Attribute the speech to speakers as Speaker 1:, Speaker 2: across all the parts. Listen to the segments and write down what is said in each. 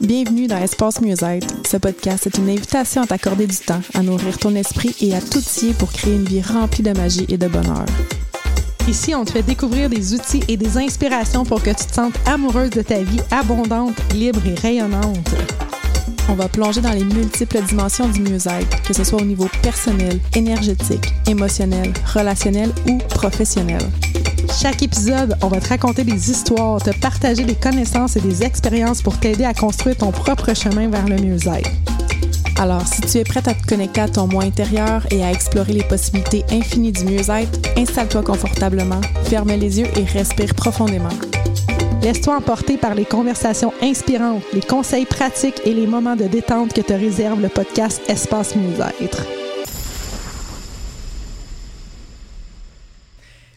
Speaker 1: Bienvenue dans Espace Mieux-être. Ce podcast est une invitation à t'accorder du temps, à nourrir ton esprit et à t'outiller pour créer une vie remplie de magie et de bonheur.
Speaker 2: Ici, on te fait découvrir des outils et des inspirations pour que tu te sentes amoureuse de ta vie abondante, libre et rayonnante.
Speaker 1: On va plonger dans les multiples dimensions du mieux-être, que ce soit au niveau personnel, énergétique, émotionnel, relationnel ou professionnel.
Speaker 2: Chaque épisode, on va te raconter des histoires, te partager des connaissances et des expériences pour t'aider à construire ton propre chemin vers le mieux-être.
Speaker 1: Alors, si tu es prête à te connecter à ton moi intérieur et à explorer les possibilités infinies du mieux-être, installe-toi confortablement, ferme les yeux et respire profondément.
Speaker 2: Laisse-toi emporter par les conversations inspirantes, les conseils pratiques et les moments de détente que te réserve le podcast Espace Mieux-être.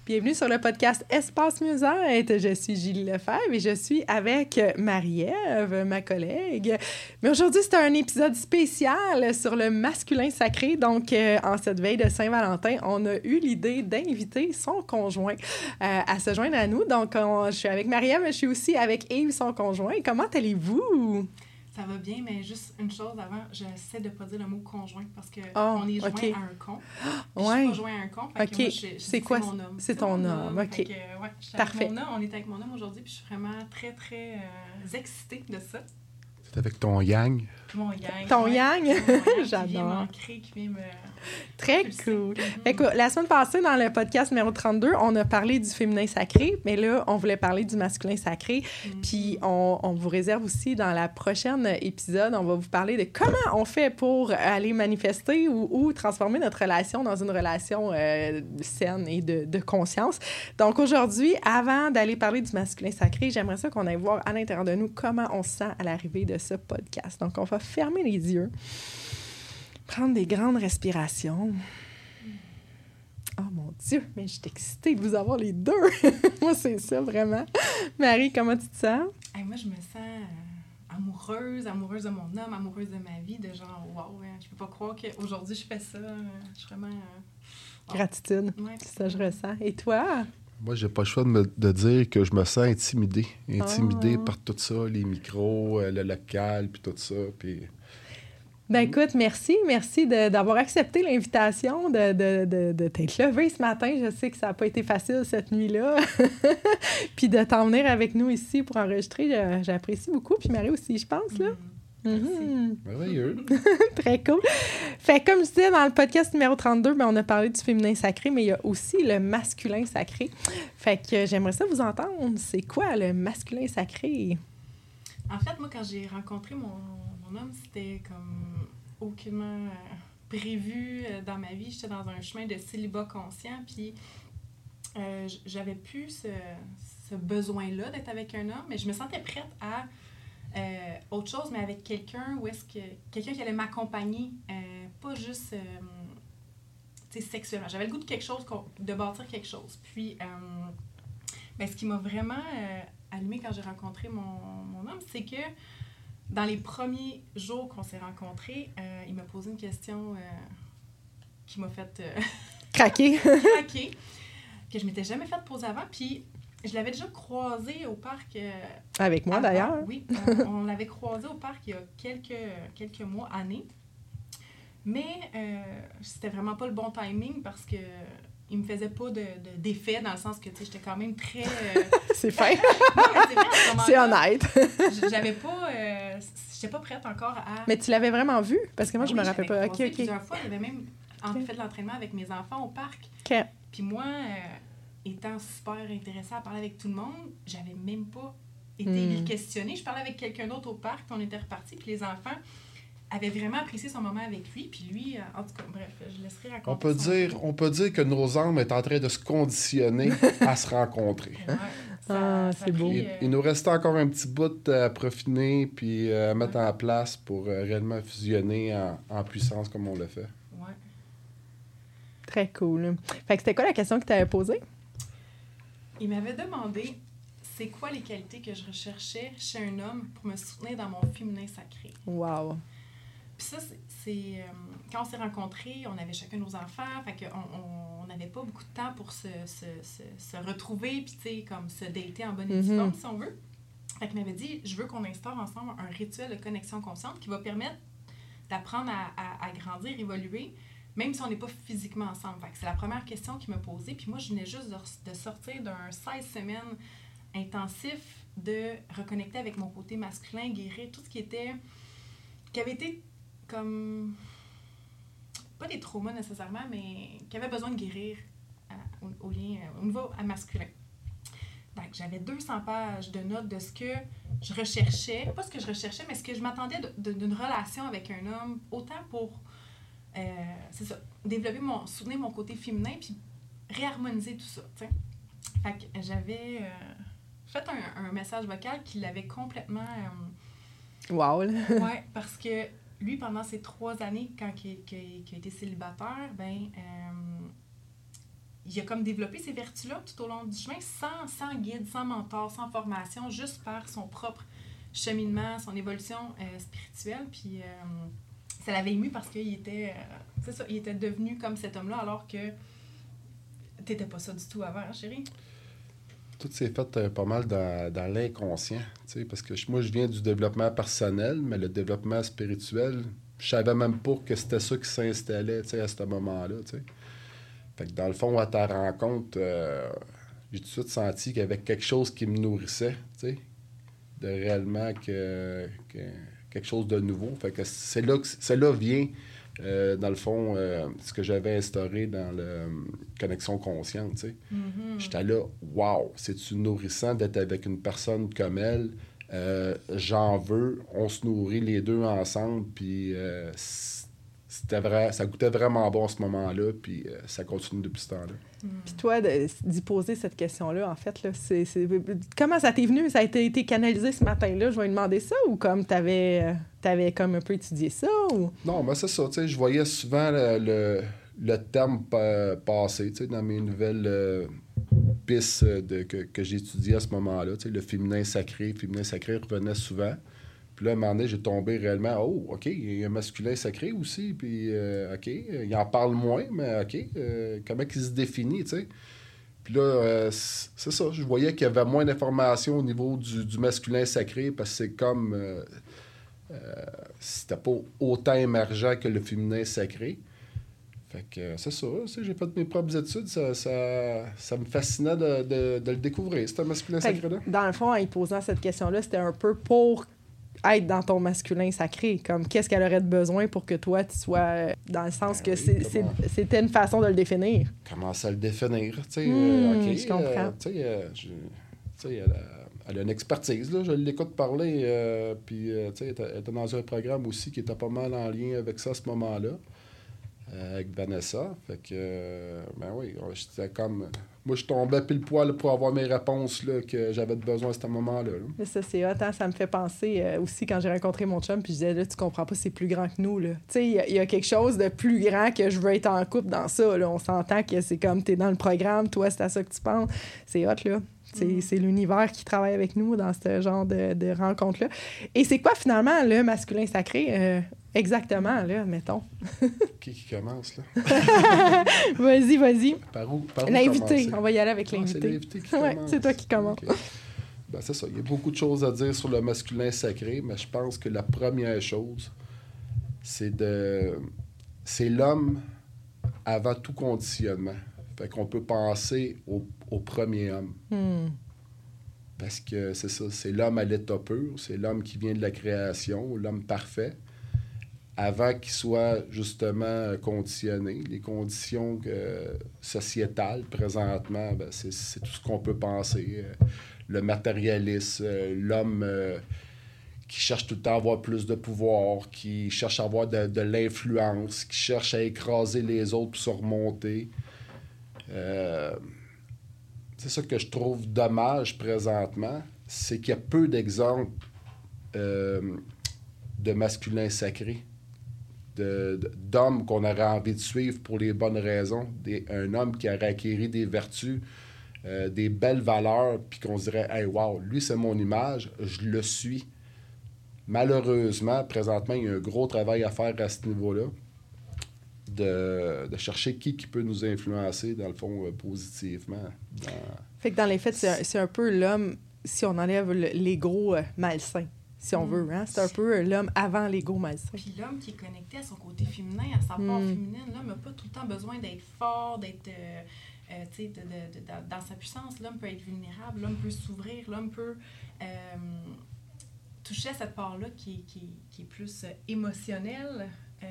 Speaker 2: Bienvenue sur le podcast Espace Mieux-être. Je suis Gilles Lefebvre et je suis avec Marie-Ève, ma collègue. Mais aujourd'hui, c'est un épisode spécial sur le masculin sacré. Donc, euh, en cette veille de Saint-Valentin, on a eu l'idée d'inviter son conjoint euh, à se joindre à nous. Donc, je suis avec Marie-Ève, mais je suis aussi avec Yves, son conjoint. Comment allez-vous?
Speaker 3: Ça va bien, mais juste une chose avant, j'essaie de pas dire le mot conjoint parce que
Speaker 2: Oh,
Speaker 3: on est joint à un con.
Speaker 2: Ouais.
Speaker 3: Je suis pas joint à un con.
Speaker 2: C'est quoi?
Speaker 3: mon homme.
Speaker 2: C'est ton homme, ok.
Speaker 3: Que, ouais,
Speaker 2: Parfait.
Speaker 3: Avec mon homme, on est avec mon homme aujourd'hui, puis je suis vraiment très, très euh, excitée de ça.
Speaker 4: C'est avec ton yang?
Speaker 3: Mon yang.
Speaker 2: Ton
Speaker 3: ouais.
Speaker 2: yang? J'adore.
Speaker 3: me.
Speaker 2: Très cool.
Speaker 3: Mhm.
Speaker 2: Que la semaine passée, dans le podcast numéro 32, on a parlé du féminin sacré, mais là, on voulait parler du masculin sacré.
Speaker 3: Mhm.
Speaker 2: Puis on, on vous réserve aussi dans la prochaine épisode, on va vous parler de comment on fait pour aller manifester ou, ou transformer notre relation dans une relation euh, saine et de, de conscience. Donc aujourd'hui, avant d'aller parler du masculin sacré, j'aimerais ça qu'on aille voir à l'intérieur de nous comment on se sent à l'arrivée de ce podcast. Donc on va fermer les yeux, prendre des grandes respirations. Oh mon Dieu, mais je suis excitée de vous avoir les deux. Moi, c'est ça, vraiment. Marie, comment tu te sens?
Speaker 3: Hey, moi, je me sens euh, amoureuse, amoureuse de mon homme, amoureuse de ma vie, de genre, wow, hein, je peux pas croire qu'aujourd'hui je fais ça. euh, Je suis vraiment. euh,
Speaker 2: Gratitude.
Speaker 3: ouais,
Speaker 2: C'est ça que je ressens. Et toi?
Speaker 4: Moi, j'ai pas le choix de, me- de dire que je me sens intimidé. Intimidé
Speaker 2: Ah.
Speaker 4: par tout ça, les micros, euh, le local, puis tout ça. Puis
Speaker 2: Ben écoute, merci. Merci d'avoir accepté l'invitation, de, de, de, de t'être levé ce matin. Je sais que ça n'a pas été facile cette nuit-là. Puis de t'en venir avec nous ici pour enregistrer, j'apprécie beaucoup. Puis Marie aussi, je pense, là.
Speaker 3: mm, Merci.
Speaker 2: Mhm.
Speaker 4: merveilleux.
Speaker 2: Très cool. Fait que comme je disais dans le podcast numéro 32, ben, on a parlé du féminin sacré, mais il y a aussi le masculin sacré. Fait que j'aimerais ça vous entendre. C'est quoi le masculin sacré?
Speaker 3: En fait, moi, quand j'ai rencontré mon, mon homme, c'était comme aucunement euh, prévu euh, dans ma vie. J'étais dans un chemin de célibat conscient, puis euh, j'avais plus ce, ce besoin-là d'être avec un homme, mais je me sentais prête à euh, autre chose, mais avec quelqu'un où est-ce que quelqu'un qui allait m'accompagner, euh, pas juste euh, sexuellement. J'avais le goût de quelque chose, de bâtir quelque chose. Puis, euh, ben, ce qui m'a vraiment euh, allumé quand j'ai rencontré mon, mon homme, c'est que dans les premiers jours qu'on s'est rencontrés, il m'a posé une question qui m'a fait
Speaker 2: Craqué.
Speaker 3: craquer, que je m'étais jamais fait poser avant. Puis je l'avais déjà croisé au parc. euh,
Speaker 2: Avec moi, d'ailleurs.
Speaker 3: Oui, on, on l'avait croisé au parc il y a quelques, quelques mois, années. Mais euh, c'était vraiment pas le bon timing parce que il me faisait pas de, de- d'effet dans le sens que tu sais, j'étais quand même très. euh,
Speaker 2: C'est fin.
Speaker 3: c'est
Speaker 2: honnête.
Speaker 3: J'avais pas. euh, j'étais pas prête encore à.
Speaker 2: Mais tu l'avais vraiment vu? Parce que moi, je me rappelle pas. OK, OK.
Speaker 3: Plusieurs fois, j'avais même fait de l'entraînement avec mes enfants au parc.
Speaker 2: OK.
Speaker 3: Puis moi, euh, étant super intéressée à parler avec tout le monde, j'avais même pas été
Speaker 2: Hmm.
Speaker 3: questionnée. Je parlais avec quelqu'un d'autre au parc, puis on était repartis, puis les enfants avaient vraiment apprécié son moment avec lui. Puis lui, euh, en tout cas, bref, je laisserai raconter.
Speaker 4: On peut, dire, on peut dire que nos âmes est en train de se conditionner à se rencontrer.
Speaker 3: Ouais,
Speaker 2: Ah,
Speaker 3: ça
Speaker 2: c'est beau.
Speaker 4: Il,
Speaker 3: euh,
Speaker 4: il nous restait encore un petit bout à profiner puis euh, à mettre en place pour euh, réellement fusionner en, en puissance comme on le fait.
Speaker 3: ouais.
Speaker 2: Très cool. Fait que c'était quoi la question que tu avais posée?
Speaker 3: Il m'avait demandé c'est quoi les qualités que je recherchais chez un homme pour me soutenir dans mon féminin sacré?
Speaker 2: Wow.
Speaker 3: Puis ça, c'est- euh, quand on s'est rencontrés, on avait chacun nos enfants, fait qu'on on- on n'avait pas beaucoup de temps pour se, se, se, se retrouver, puis tu sais, comme se dater en bonne et due
Speaker 2: Mhm.
Speaker 3: forme, si on veut. Fait qu'il m'avait dit, je veux qu'on instaure ensemble un rituel de connexion consciente qui va permettre d'apprendre à, à, à, grandir, évoluer, même si on n'est pas physiquement ensemble. C'est la première question qu'il m'a posée. Puis moi, je venais juste de, sortir d'un 16 semaines intensif de reconnecter avec mon côté masculin, guérir tout ce qui était... qui avait été comme... pas des traumas nécessairement, mais qui avait besoin de guérir à, au, au, au niveau masculin. Donc, j'avais 200 pages de notes de ce que je recherchais, pas ce que je recherchais, mais ce que je m'attendais d'une relation avec un homme, autant pour, euh, c'est ça, développer mon, soutenir mon côté féminin, puis réharmoniser tout ça. Fait que j'avais euh, fait un, un, message vocal qui l'avait complètement... Euh,
Speaker 2: wow!
Speaker 3: ouais, parce que lui, pendant ces trois années, quand il, il, il a été célibataire, ben il a comme développé ces vertus-là tout au long du chemin, sans, sans guide, sans mentor, sans formation, juste par son propre cheminement, son évolution euh, spirituelle. Puis euh, ça l'avait ému parce qu'il était, euh, ça, il était devenu comme cet homme-là, alors que t'étais pas ça du tout avant, hein, chérie?
Speaker 4: Tout s'est fait pas mal dans, l'inconscient, parce que moi, je viens du développement personnel, mais le développement spirituel, je savais même pas que c'était ça qui s'installait à ce moment-là. Fait que dans le fond, à ta rencontre, euh, j'ai tout de suite senti qu'il y avait quelque chose qui me nourrissait, tu sais, de réellement que, quelque chose de nouveau. Fait que c'est là, que, là vient, euh, dans le fond, euh, ce que j'avais instauré dans le connexion consciente, tu sais.
Speaker 3: Mm-hmm.
Speaker 4: J'étais là, wow, c'est-tu nourrissant d'être avec une personne comme elle? J'en veux, on se nourrit les deux ensemble, puis c'était vrai, ça goûtait vraiment bon à ce moment-là, puis euh, ça continue depuis ce temps-là.
Speaker 2: Mm. Puis toi, d'y poser cette question-là, en fait, là, c'est, c'est... comment ça t'est venu? Ça a été, été canalisé ce matin-là? Je vais lui demander ça ou comme t'avais, avais comme un peu étudié ça? Ou...
Speaker 4: Non, mais c'est ça, tu sais, je voyais souvent le, le, le terme passer, tu sais, dans mes nouvelles euh, pistes de, que, que j'étudiais à ce moment-là, tu sais, le féminin sacré, le féminin sacré revenait souvent. Puis là, à un moment donné, j'ai tombé réellement, oh, OK, il y a un masculin sacré aussi, puis euh, OK, il en parle moins, mais OK, euh, comment il se définit, tu sais? Puis là, euh, c'est ça, je voyais qu'il y avait moins d'informations au niveau du, du, masculin sacré, parce que c'est comme, c'était pas autant émergent que le féminin sacré. Fait que c'est ça, j'ai fait mes propres études, ça, ça, ça me fascinait de, de, de le découvrir, ce masculin sacré-là.
Speaker 2: Dans le fond, en y posant cette question-là, c'était un peu pour être dans ton masculin sacré. Comme qu'est-ce qu'elle aurait de besoin pour que toi, tu sois dans le sens ben que oui, comment... c'était une façon de le définir.
Speaker 4: Comment ça le définir? Tu sais,
Speaker 2: mmh,
Speaker 4: euh, okay,
Speaker 2: je comprends.
Speaker 4: Euh, tu sais, euh, elle, elle, a une expertise, là, je l'écoute parler. Euh, puis, tu sais, elle était dans un programme aussi qui était pas mal en lien avec ça à ce moment-là. avec Vanessa. Fait que, ben oui, j'étais comme moi, je tombais pile poil pour avoir mes réponses que j'avais besoin à ce moment-là.
Speaker 2: Là. Ça, c'est hot. Hein? Ça me fait penser euh, aussi quand j'ai rencontré mon chum, puis je disais, là, tu comprends pas, c'est plus grand que nous. Tu sais, il y, y, a quelque chose de plus grand que je veux être en couple dans ça. Là. On s'entend que c'est comme tu es dans le programme, toi, c'est à ça que tu penses. C'est hot, là. C'est, mm. c'est l'univers qui travaille avec nous dans ce genre de, de rencontre-là. Et c'est quoi finalement le masculin sacré? Euh, exactement, là, mettons?
Speaker 4: qui, qui commence, là?
Speaker 2: vas-y, vas-y.
Speaker 4: Par où, par où
Speaker 2: L'invité. On va y aller avec
Speaker 4: ah,
Speaker 2: l'invité.
Speaker 4: C'est l'invité qui
Speaker 2: ouais,
Speaker 4: commence.
Speaker 2: c'est toi qui commence.
Speaker 4: Okay. Ben, c'est ça. Il y a beaucoup de choses à dire sur le masculin sacré, mais je pense que la première chose, c'est de. C'est l'homme avant tout conditionnement. Fait qu'on peut penser au, au premier homme.
Speaker 2: Mm.
Speaker 4: Parce que c'est ça, c'est l'homme à l'état pur, c'est l'homme qui vient de la création, l'homme parfait, avant qu'il soit justement conditionné. Les conditions euh, sociétales présentement, ben, c'est, c'est tout ce qu'on peut penser. Euh, le matérialisme, euh, l'homme qui cherche tout le temps à avoir plus de pouvoir, qui cherche à avoir de, de l'influence, qui cherche à écraser les autres pour se remonter. Euh, c'est ça que je trouve dommage présentement, c'est qu'il y a peu d'exemples euh, de masculin sacré, de, de, d'hommes qu'on aurait envie de suivre pour les bonnes raisons, des, un homme qui aurait acquis des vertus, euh, des belles valeurs, puis qu'on se dirait, hey, wow, lui c'est mon image, je le suis. Malheureusement, présentement, il y a un gros travail à faire à ce niveau-là de, de, chercher qui, qui peut nous influencer, dans le fond, euh, positivement. Dans...
Speaker 2: Fait que dans les faits, c'est un, c'est un peu l'homme si on enlève le- l'ego euh, malsain, si on
Speaker 3: Mm.
Speaker 2: veut. Hein? C'est un peu euh, l'homme avant l'ego malsain.
Speaker 3: Puis l'homme qui est connecté à son côté féminin, à sa part
Speaker 2: Mm.
Speaker 3: féminine, l'homme n'a pas tout le temps besoin d'être fort, d'être euh, euh, tu sais, de- de- de- dans- sa puissance. L'homme peut être vulnérable, l'homme peut s'ouvrir, l'homme peut euh, toucher à cette part-là qui, est- qui, qui est plus euh, émotionnelle euh,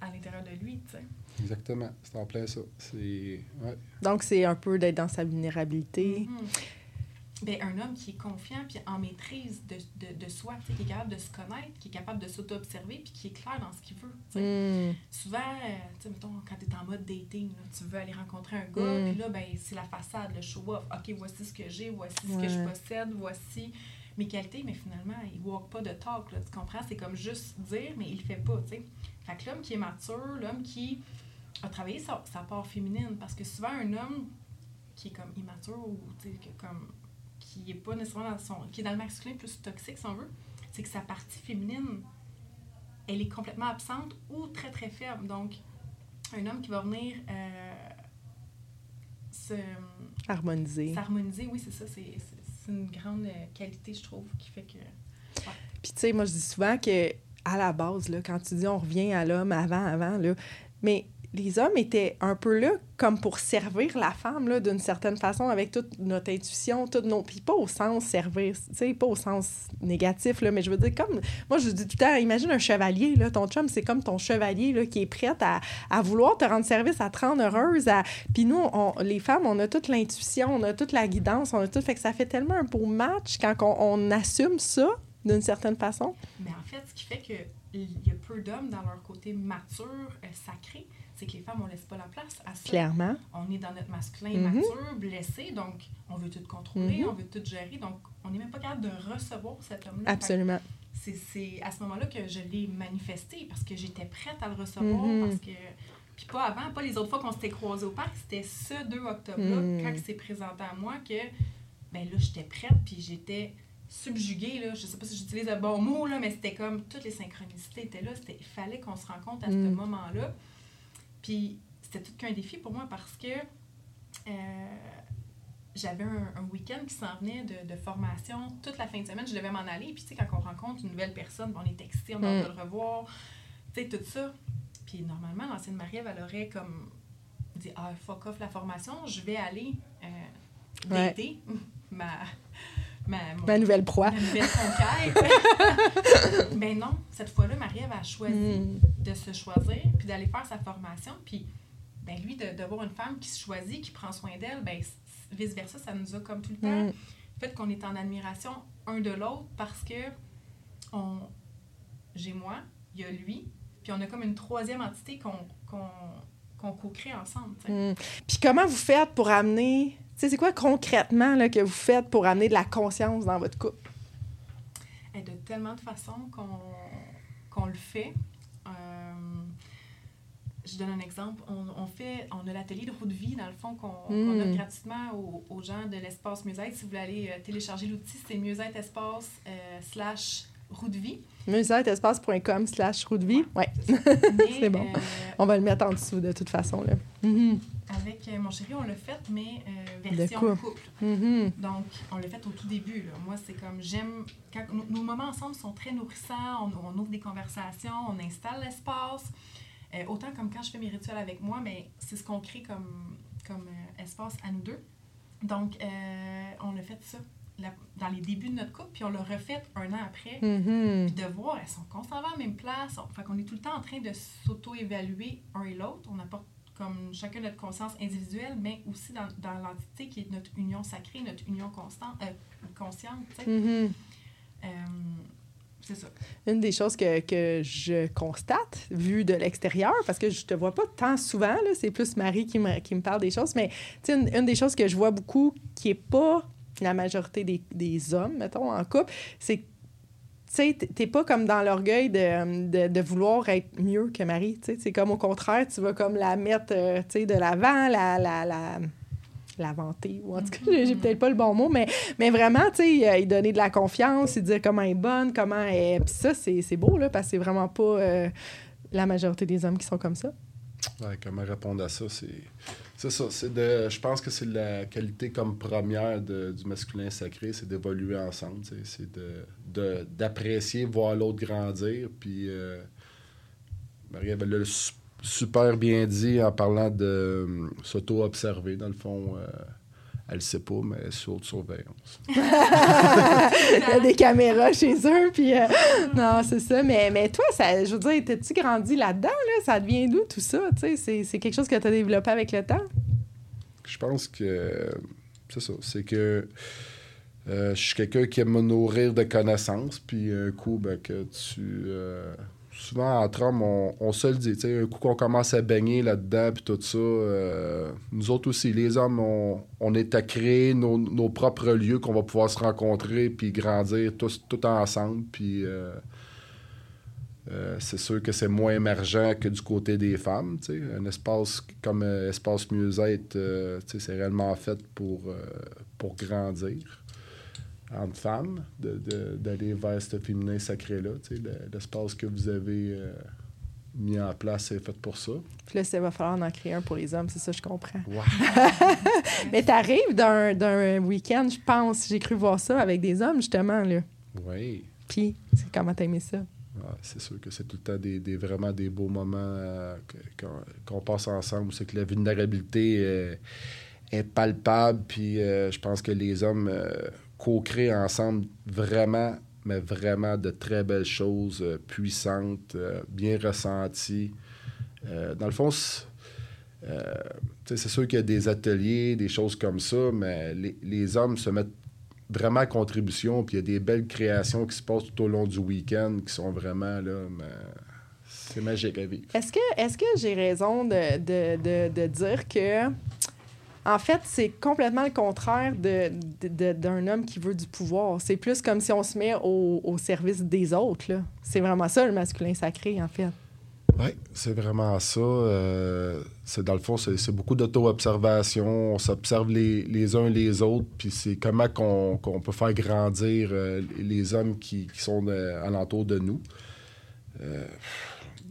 Speaker 3: à l'intérieur de lui. tu sais.
Speaker 4: Exactement. C'est en plein ça. Ouais.
Speaker 2: Donc, c'est un peu d'être dans sa vulnérabilité.
Speaker 3: Mhm. Ben, un homme qui est confiant puis en maîtrise de, de, de soi, tu sais, qui est capable de se connaître, qui est capable de s'auto-observer puis qui est clair dans ce qu'il veut.
Speaker 2: Mm.
Speaker 3: Souvent, euh, tu mettons, quand tu es en mode dating, là, tu veux aller rencontrer un gars,
Speaker 2: Mm.
Speaker 3: puis là, ben, c'est la façade, le show-off. OK, voici ce que j'ai, voici ce que je possède, voici mes qualités, mais finalement, il ne walk pas de talk, là, tu comprends? C'est comme juste dire, mais il le fait pas, tu sais. Fait que l'homme qui est mature, l'homme qui a travaillé sa, sa part féminine, parce que souvent, un homme qui est comme immature ou, que comme qui est pas nécessairement dans son... qui est dans le masculin plus toxique, si on veut, c'est que sa partie féminine elle est complètement absente ou très très faible. Donc, un homme qui va venir euh, se-
Speaker 2: Harmoniser.
Speaker 3: s'harmoniser, oui, c'est ça, c'est, une grande qualité, je trouve, qui fait que.
Speaker 2: Puis, tu sais, moi, je dis souvent que à la base, là, quand tu dis on revient à l'homme avant, avant, là, mais les hommes étaient un peu là comme pour servir la femme, d'une certaine façon, avec toute notre intuition, toutes nos... Puis pas au sens servir, pas au sens négatif, là, mais je veux dire, comme... Moi, je dis tout le temps, imagine un chevalier, là, ton chum, c'est comme ton chevalier, là, qui est prêt à, à vouloir te rendre service, à te rendre heureuse, à... Puis nous, les femmes, on a toute l'intuition, on a toute la guidance, on a tout... Fait que ça fait tellement un beau match quand on assume ça, d'une certaine façon?
Speaker 3: Mais en fait, ce qui fait qu'il y a peu d'hommes dans leur côté mature, euh, sacré, c'est que les femmes, on laisse pas la place à ça.
Speaker 2: Clairement.
Speaker 3: On est dans notre masculin
Speaker 2: Mhm.
Speaker 3: mature, blessé, donc on veut tout contrôler,
Speaker 2: Mhm.
Speaker 3: on veut tout gérer, donc on n'est même pas capable de recevoir cet homme-là.
Speaker 2: Absolument.
Speaker 3: c'est à ce moment-là que je l'ai manifesté parce que j'étais prête à le recevoir
Speaker 2: Mhm.
Speaker 3: parce que puis pas avant pas les autres fois qu'on s'était croisés au parc c'était ce 2 octobre là
Speaker 2: Mhm.
Speaker 3: quand il s'est présenté à moi que ben là j'étais prête puis j'étais subjuguée là je sais pas si j'utilise le bon mot là mais c'était comme toutes les synchronicités étaient là il fallait qu'on se rencontre à ce
Speaker 2: Mhm.
Speaker 3: moment-là puis c'était tout qu'un défi pour moi parce que euh, j'avais un, un week-end qui s'en venait de, de formation. Toute la fin de semaine, je devais m'en aller. Puis, tu sais, quand on rencontre une nouvelle personne, on est excité, on a hâte de le revoir. Tu sais, tout ça. Puis, normalement, l'ancienne Marie-Ève, elle aurait comme dit Ah, fuck off la formation, je vais aller euh,
Speaker 2: Ouais.
Speaker 3: dater ma, ma,
Speaker 2: nouvelle proie.
Speaker 3: ma nouvelle conquête. ben non, cette fois-là, Marie-Ève a choisi
Speaker 2: Mm.
Speaker 3: de se choisir, puis d'aller faire sa formation, puis ben lui, de, de voir une femme qui se choisit, qui prend soin d'elle, ben vice-versa, ça nous a comme tout le temps
Speaker 2: Mm.
Speaker 3: fait qu'on est en admiration un de l'autre parce que on, j'ai moi, il y a lui, puis on a comme une troisième entité qu'on, qu'on, qu'on co-crée ensemble. tu sais.
Speaker 2: Mm. Puis comment vous faites pour amener... C'est quoi concrètement là, que vous faites pour amener de la conscience dans votre couple?
Speaker 3: Et de tellement de façons qu'on, le fait. Euh, je donne un exemple. On, on fait, on a l'atelier de roue de vie, dans le fond, qu'on, qu'on
Speaker 2: Mm.
Speaker 3: offre gratuitement aux, aux gens de l'espace Musette. Si vous voulez aller euh, télécharger l'outil, c'est Musette Espace euh, slash roue de vie.
Speaker 2: musetespace.com slash roue de vie. Ouais.
Speaker 3: C'est
Speaker 2: bon. On va le mettre en dessous de toute façon. Là. Mhm.
Speaker 3: Avec euh, mon chéri, on l'a fait, mais euh, version
Speaker 2: couple.
Speaker 3: couple.
Speaker 2: Mhm.
Speaker 3: Donc, on l'a fait au tout début. Là. Moi, c'est comme j'aime. Nos, nos moments ensemble sont très nourrissants, on, on ouvre des conversations, on installe l'espace. Euh, autant comme quand je fais mes rituels avec moi, mais c'est ce qu'on crée comme, comme euh, espace à nous deux. Donc, on l'a fait ça la- dans les débuts de notre couple, puis on l'a refait un an après.
Speaker 2: Mhm.
Speaker 3: Puis de voir, elles sont constamment à la même place. On, fait qu'on est tout le temps en train de s'auto-évaluer un et l'autre. On apporte comme chacun notre conscience individuelle, mais aussi dans, dans l'entité qui est notre union sacrée, notre union constante, euh, consciente.
Speaker 2: Mhm.
Speaker 3: Euh, c'est ça.
Speaker 2: Une des choses que, que je constate, vu de l'extérieur, parce que je te vois pas tant souvent, là, c'est plus Marie qui me, qui me parle des choses, mais une, une des choses que je vois beaucoup qui est pas la majorité des, des hommes, mettons, en couple, c'est que tu sais, t'es- pas comme dans l'orgueil de, de, de vouloir être mieux que Marie. tu sais. C'est comme au contraire, tu vas comme la mettre euh, tu sais, de l'avant, la, la, la, la vanter, ou en tout cas, j'ai j'ai peut-être pas le bon mot, mais, mais vraiment, tu sais, euh, y donner de la confiance, y dire comment elle est bonne, comment elle est. Puis ça, c'est c'est beau, là, parce que c'est vraiment pas euh, la majorité des hommes qui sont comme ça.
Speaker 4: Comment répondre à ça? C'est, ça. C'est de, je pense que c'est la qualité comme première de, du masculin sacré, c'est d'évoluer ensemble. C'est de, d'apprécier, voir l'autre grandir. Puis, euh, Marie avait le su- super bien dit en parlant de euh, s'auto-observer. Dans le fond, euh, elle le sait pas, mais sous haute surveillance.
Speaker 2: Il y a des caméras chez eux, puis... euh, non, c'est ça. Mais, mais toi, ça, je veux dire, t'as-tu grandi là-dedans, là? Ça devient d'où, tout ça? Tu sais, c'est, c'est quelque chose que tu as développé avec le temps?
Speaker 4: Je pense que c'est ça. C'est que euh, je suis quelqu'un qui aime me nourrir de connaissances. Puis un coup, ben, que tu. euh, souvent, entre hommes, on, se le dit. Un coup qu'on commence à baigner là-dedans, puis tout ça. euh, nous autres aussi, les hommes, on, est à créer nos, propres lieux qu'on va pouvoir se rencontrer, puis grandir tous tout ensemble. Puis. euh, euh, c'est sûr que c'est moins émergent que du côté des femmes. Un espace comme Espace Mieux-être, c'est réellement fait pour, pour grandir entre femmes, d'aller vers ce féminin sacré-là. tu L'espace que vous avez euh, mis en place, c'est fait pour ça.
Speaker 2: Puis là, ça va falloir en créer un pour les hommes, c'est ça, je comprends. Mais t'arrives d'un, d'un week-end, je pense, j'ai cru voir ça, avec des hommes, justement, là.
Speaker 4: Oui.
Speaker 2: Puis, c'est comment t'as aimé ça?
Speaker 4: Ah, c'est sûr que c'est tout le temps des, des- vraiment des beaux moments euh, qu'on passe ensemble. C'est que la vulnérabilité euh, est palpable. Puis euh, je pense que les hommes co-créent ensemble vraiment, mais vraiment de très belles choses euh, puissantes, euh, bien ressenties. Euh, dans le fond, c'est sûr qu'il y a des ateliers, des choses comme ça, mais les, hommes se mettent vraiment à contribution, puis il y a des belles créations qui se passent tout au long du week-end qui sont vraiment là, c'est magique à vivre.
Speaker 2: Est-ce que, est-ce que j'ai raison de, de, de, de dire que, en fait, c'est complètement le contraire d'un homme qui veut du pouvoir? C'est plus comme si on se met au, service des autres. C'est vraiment ça, le masculin sacré, en fait.
Speaker 4: Oui, c'est vraiment ça. euh, c'est dans le fond, c'est, beaucoup d'auto-observation. On s'observe les, uns les autres, puis c'est comment qu'on, qu'on peut faire grandir euh, les hommes qui, sont de- alentour de nous. Euh,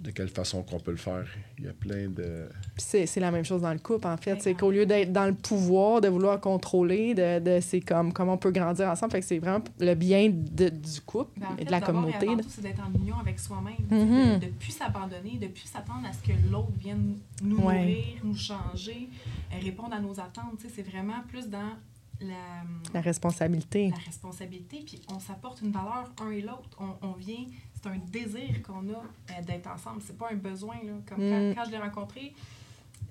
Speaker 4: de quelle façon qu'on peut le faire? Il y a plein de...
Speaker 2: C'est, c'est la même chose dans le couple, en fait. C'est qu'au lieu d'être dans le pouvoir, de vouloir contrôler, de, de- c'est comme comment on peut grandir ensemble. Fait que c'est vraiment le bien de- du couple
Speaker 3: Ben, en
Speaker 2: et de la communauté.
Speaker 3: c'est d'être en union avec soi-même.
Speaker 2: Mhm.
Speaker 3: De ne plus s'abandonner, de ne plus s'attendre à ce que l'autre vienne nous
Speaker 2: Ouais.
Speaker 3: nourrir, nous changer, euh, répondre à nos attentes. Tu sais, C'est vraiment plus dans la,
Speaker 2: La responsabilité.
Speaker 3: la responsabilité, puis on s'apporte une valeur un et l'autre. On, on vient, c'est un désir qu'on a euh, d'être ensemble. C'est pas un besoin. Là. Comme
Speaker 2: Mm.
Speaker 3: quand, quand je l'ai rencontré,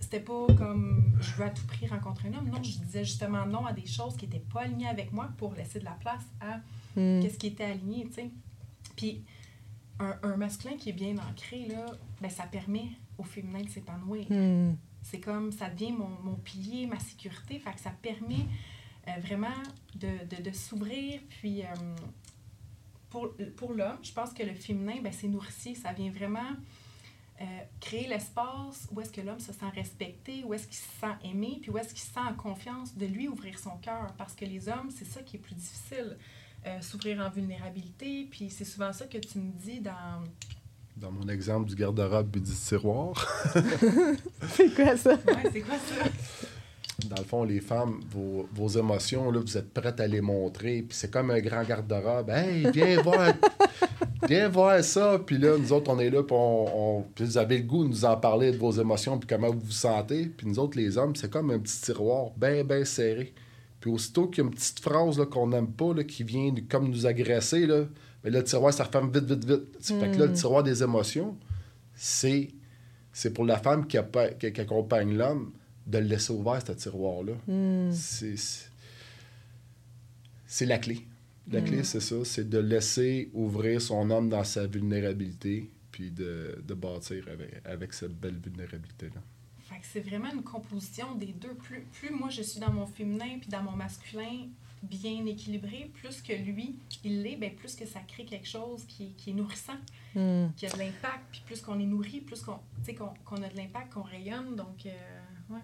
Speaker 3: c'était pas comme je veux à tout prix rencontrer un homme. Non, je disais justement non à des choses qui n'étaient pas alignées avec moi pour laisser de la place à
Speaker 2: Mm.
Speaker 3: qu'est-ce qui était aligné, tu sais. Puis un, un masculin qui est bien ancré, là, ben, ça permet au féminin de s'épanouir.
Speaker 2: Mm.
Speaker 3: C'est comme, ça devient mon, mon pilier, ma sécurité, fait que ça permet euh, vraiment de, de, de s'ouvrir, puis euh, pour, pour l'homme, je pense que le féminin, ben, c'est nourricier, ça vient vraiment euh, créer l'espace où est-ce que l'homme se sent respecté, où est-ce qu'il se sent aimé, puis où est-ce qu'il se sent en confiance de lui ouvrir son cœur. Parce que les hommes, c'est ça qui est plus difficile, euh, s'ouvrir en vulnérabilité. Puis c'est souvent ça que tu me dis dans...
Speaker 4: Dans mon exemple du garde-robe et du tiroir,
Speaker 2: C'est quoi ça?
Speaker 3: Ouais, c'est quoi ça?
Speaker 4: Dans le fond, les femmes, vos, vos émotions, là, vous êtes prêtes à les montrer. Puis c'est comme un grand garde-robe. Hey, viens voir, viens voir ça. Puis là, nous autres, on est là, puis on, on- puis vous avez le goût de nous en parler de vos émotions, puis comment vous vous sentez. Puis nous autres, les hommes, c'est comme un petit tiroir bien, bien serré. Puis aussitôt qu'il y a une petite phrase qu'on n'aime pas, là, qui vient comme nous agresser, là, mais là, le tiroir, ça referme vite, vite, vite. Fait que là, le tiroir des émotions, c'est, c'est pour la femme qui, qui- qui accompagne l'homme de le laisser ouvert, ce tiroir-là.
Speaker 2: Mm.
Speaker 4: C'est, la clé. La clé, c'est ça, c'est de laisser ouvrir son homme dans sa vulnérabilité, puis de, de bâtir avec, avec cette belle vulnérabilité-là.
Speaker 3: C'est vraiment une composition des deux. Plus, plus moi je suis dans mon féminin puis dans mon masculin bien équilibré, plus que lui, il l'est, ben plus que ça crée quelque chose qui, qui est nourrissant,
Speaker 2: Mm.
Speaker 3: qui a de l'impact. Puis plus qu'on est nourri, plus qu'on tu sais, qu'on qu'on a de l'impact, qu'on rayonne. Donc, euh, ouais.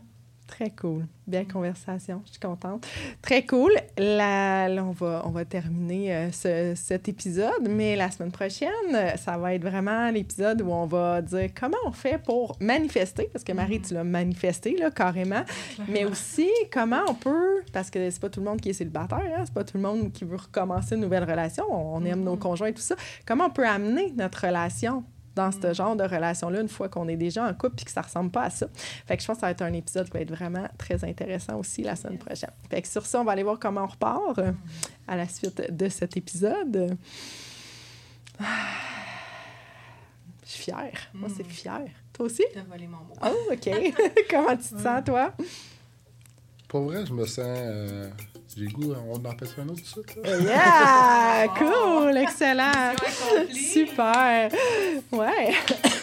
Speaker 2: Très cool. Belle conversation. Je suis contente. Très cool. Là, là, on, va, on va terminer euh, ce- cet épisode, mais la semaine prochaine, ça va être vraiment l'épisode où on va dire comment on fait pour manifester, parce que Marie, tu l'as manifesté, là, carrément, mais aussi comment on peut, parce que c'est pas tout le monde qui est célibataire, hein, c'est pas tout le monde qui veut recommencer une nouvelle relation, on aime nos conjoints et tout ça. Comment on peut amener notre relation dans ce genre de relation-là une fois qu'on est déjà en couple puis que ça ressemble pas à ça. Fait que je pense que ça va être un épisode qui va être vraiment très intéressant aussi la semaine prochaine. Fait que sur ça, on va aller voir comment on repart euh, à la suite de cet épisode. Ah. Je suis fière. Moi, c'est fière. Toi aussi?
Speaker 3: T'as volé mon mot.
Speaker 2: Oh, OK. comment tu te sens, toi?
Speaker 4: Pour vrai, je me sens. euh, J'ai goût, on en fait un autre tout de suite. Là.
Speaker 2: Yeah! Cool! Excellent! Super! Ouais!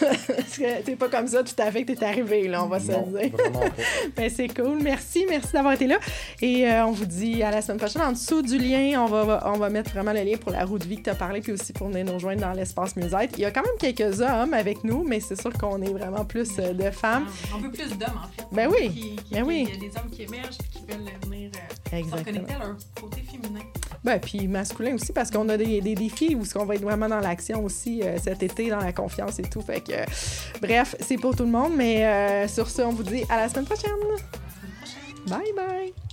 Speaker 2: Parce que t'es pas comme ça tout à fait que t'es arrivé, là, on va se le dire.
Speaker 4: vraiment pas.
Speaker 2: Ben, c'est cool. Merci, merci d'avoir été là. Et euh, on vous dit à la semaine prochaine. En dessous du lien, on va, on va mettre vraiment le lien pour la roue de vie que tu as parlé, puis aussi pour venir nous rejoindre dans l'espace musette. Il y a quand même quelques hommes avec nous, mais c'est sûr qu'on est vraiment plus euh, de femmes.
Speaker 3: On veut plus d'hommes, en fait.
Speaker 2: Ben oui. Ben oui.
Speaker 3: Il y a des hommes qui émergent et qui veulent venir euh, se
Speaker 2: Exactement.
Speaker 3: côté féminin.
Speaker 2: Ben, puis masculin aussi, parce qu'on a des, des défis où on va être vraiment dans l'action aussi euh, cet été, dans la confiance et tout. Fait que, euh, bref, c'est pour tout le monde. Mais euh, sur ce, on vous dit à la semaine prochaine.
Speaker 3: À la semaine prochaine.
Speaker 2: Bye bye!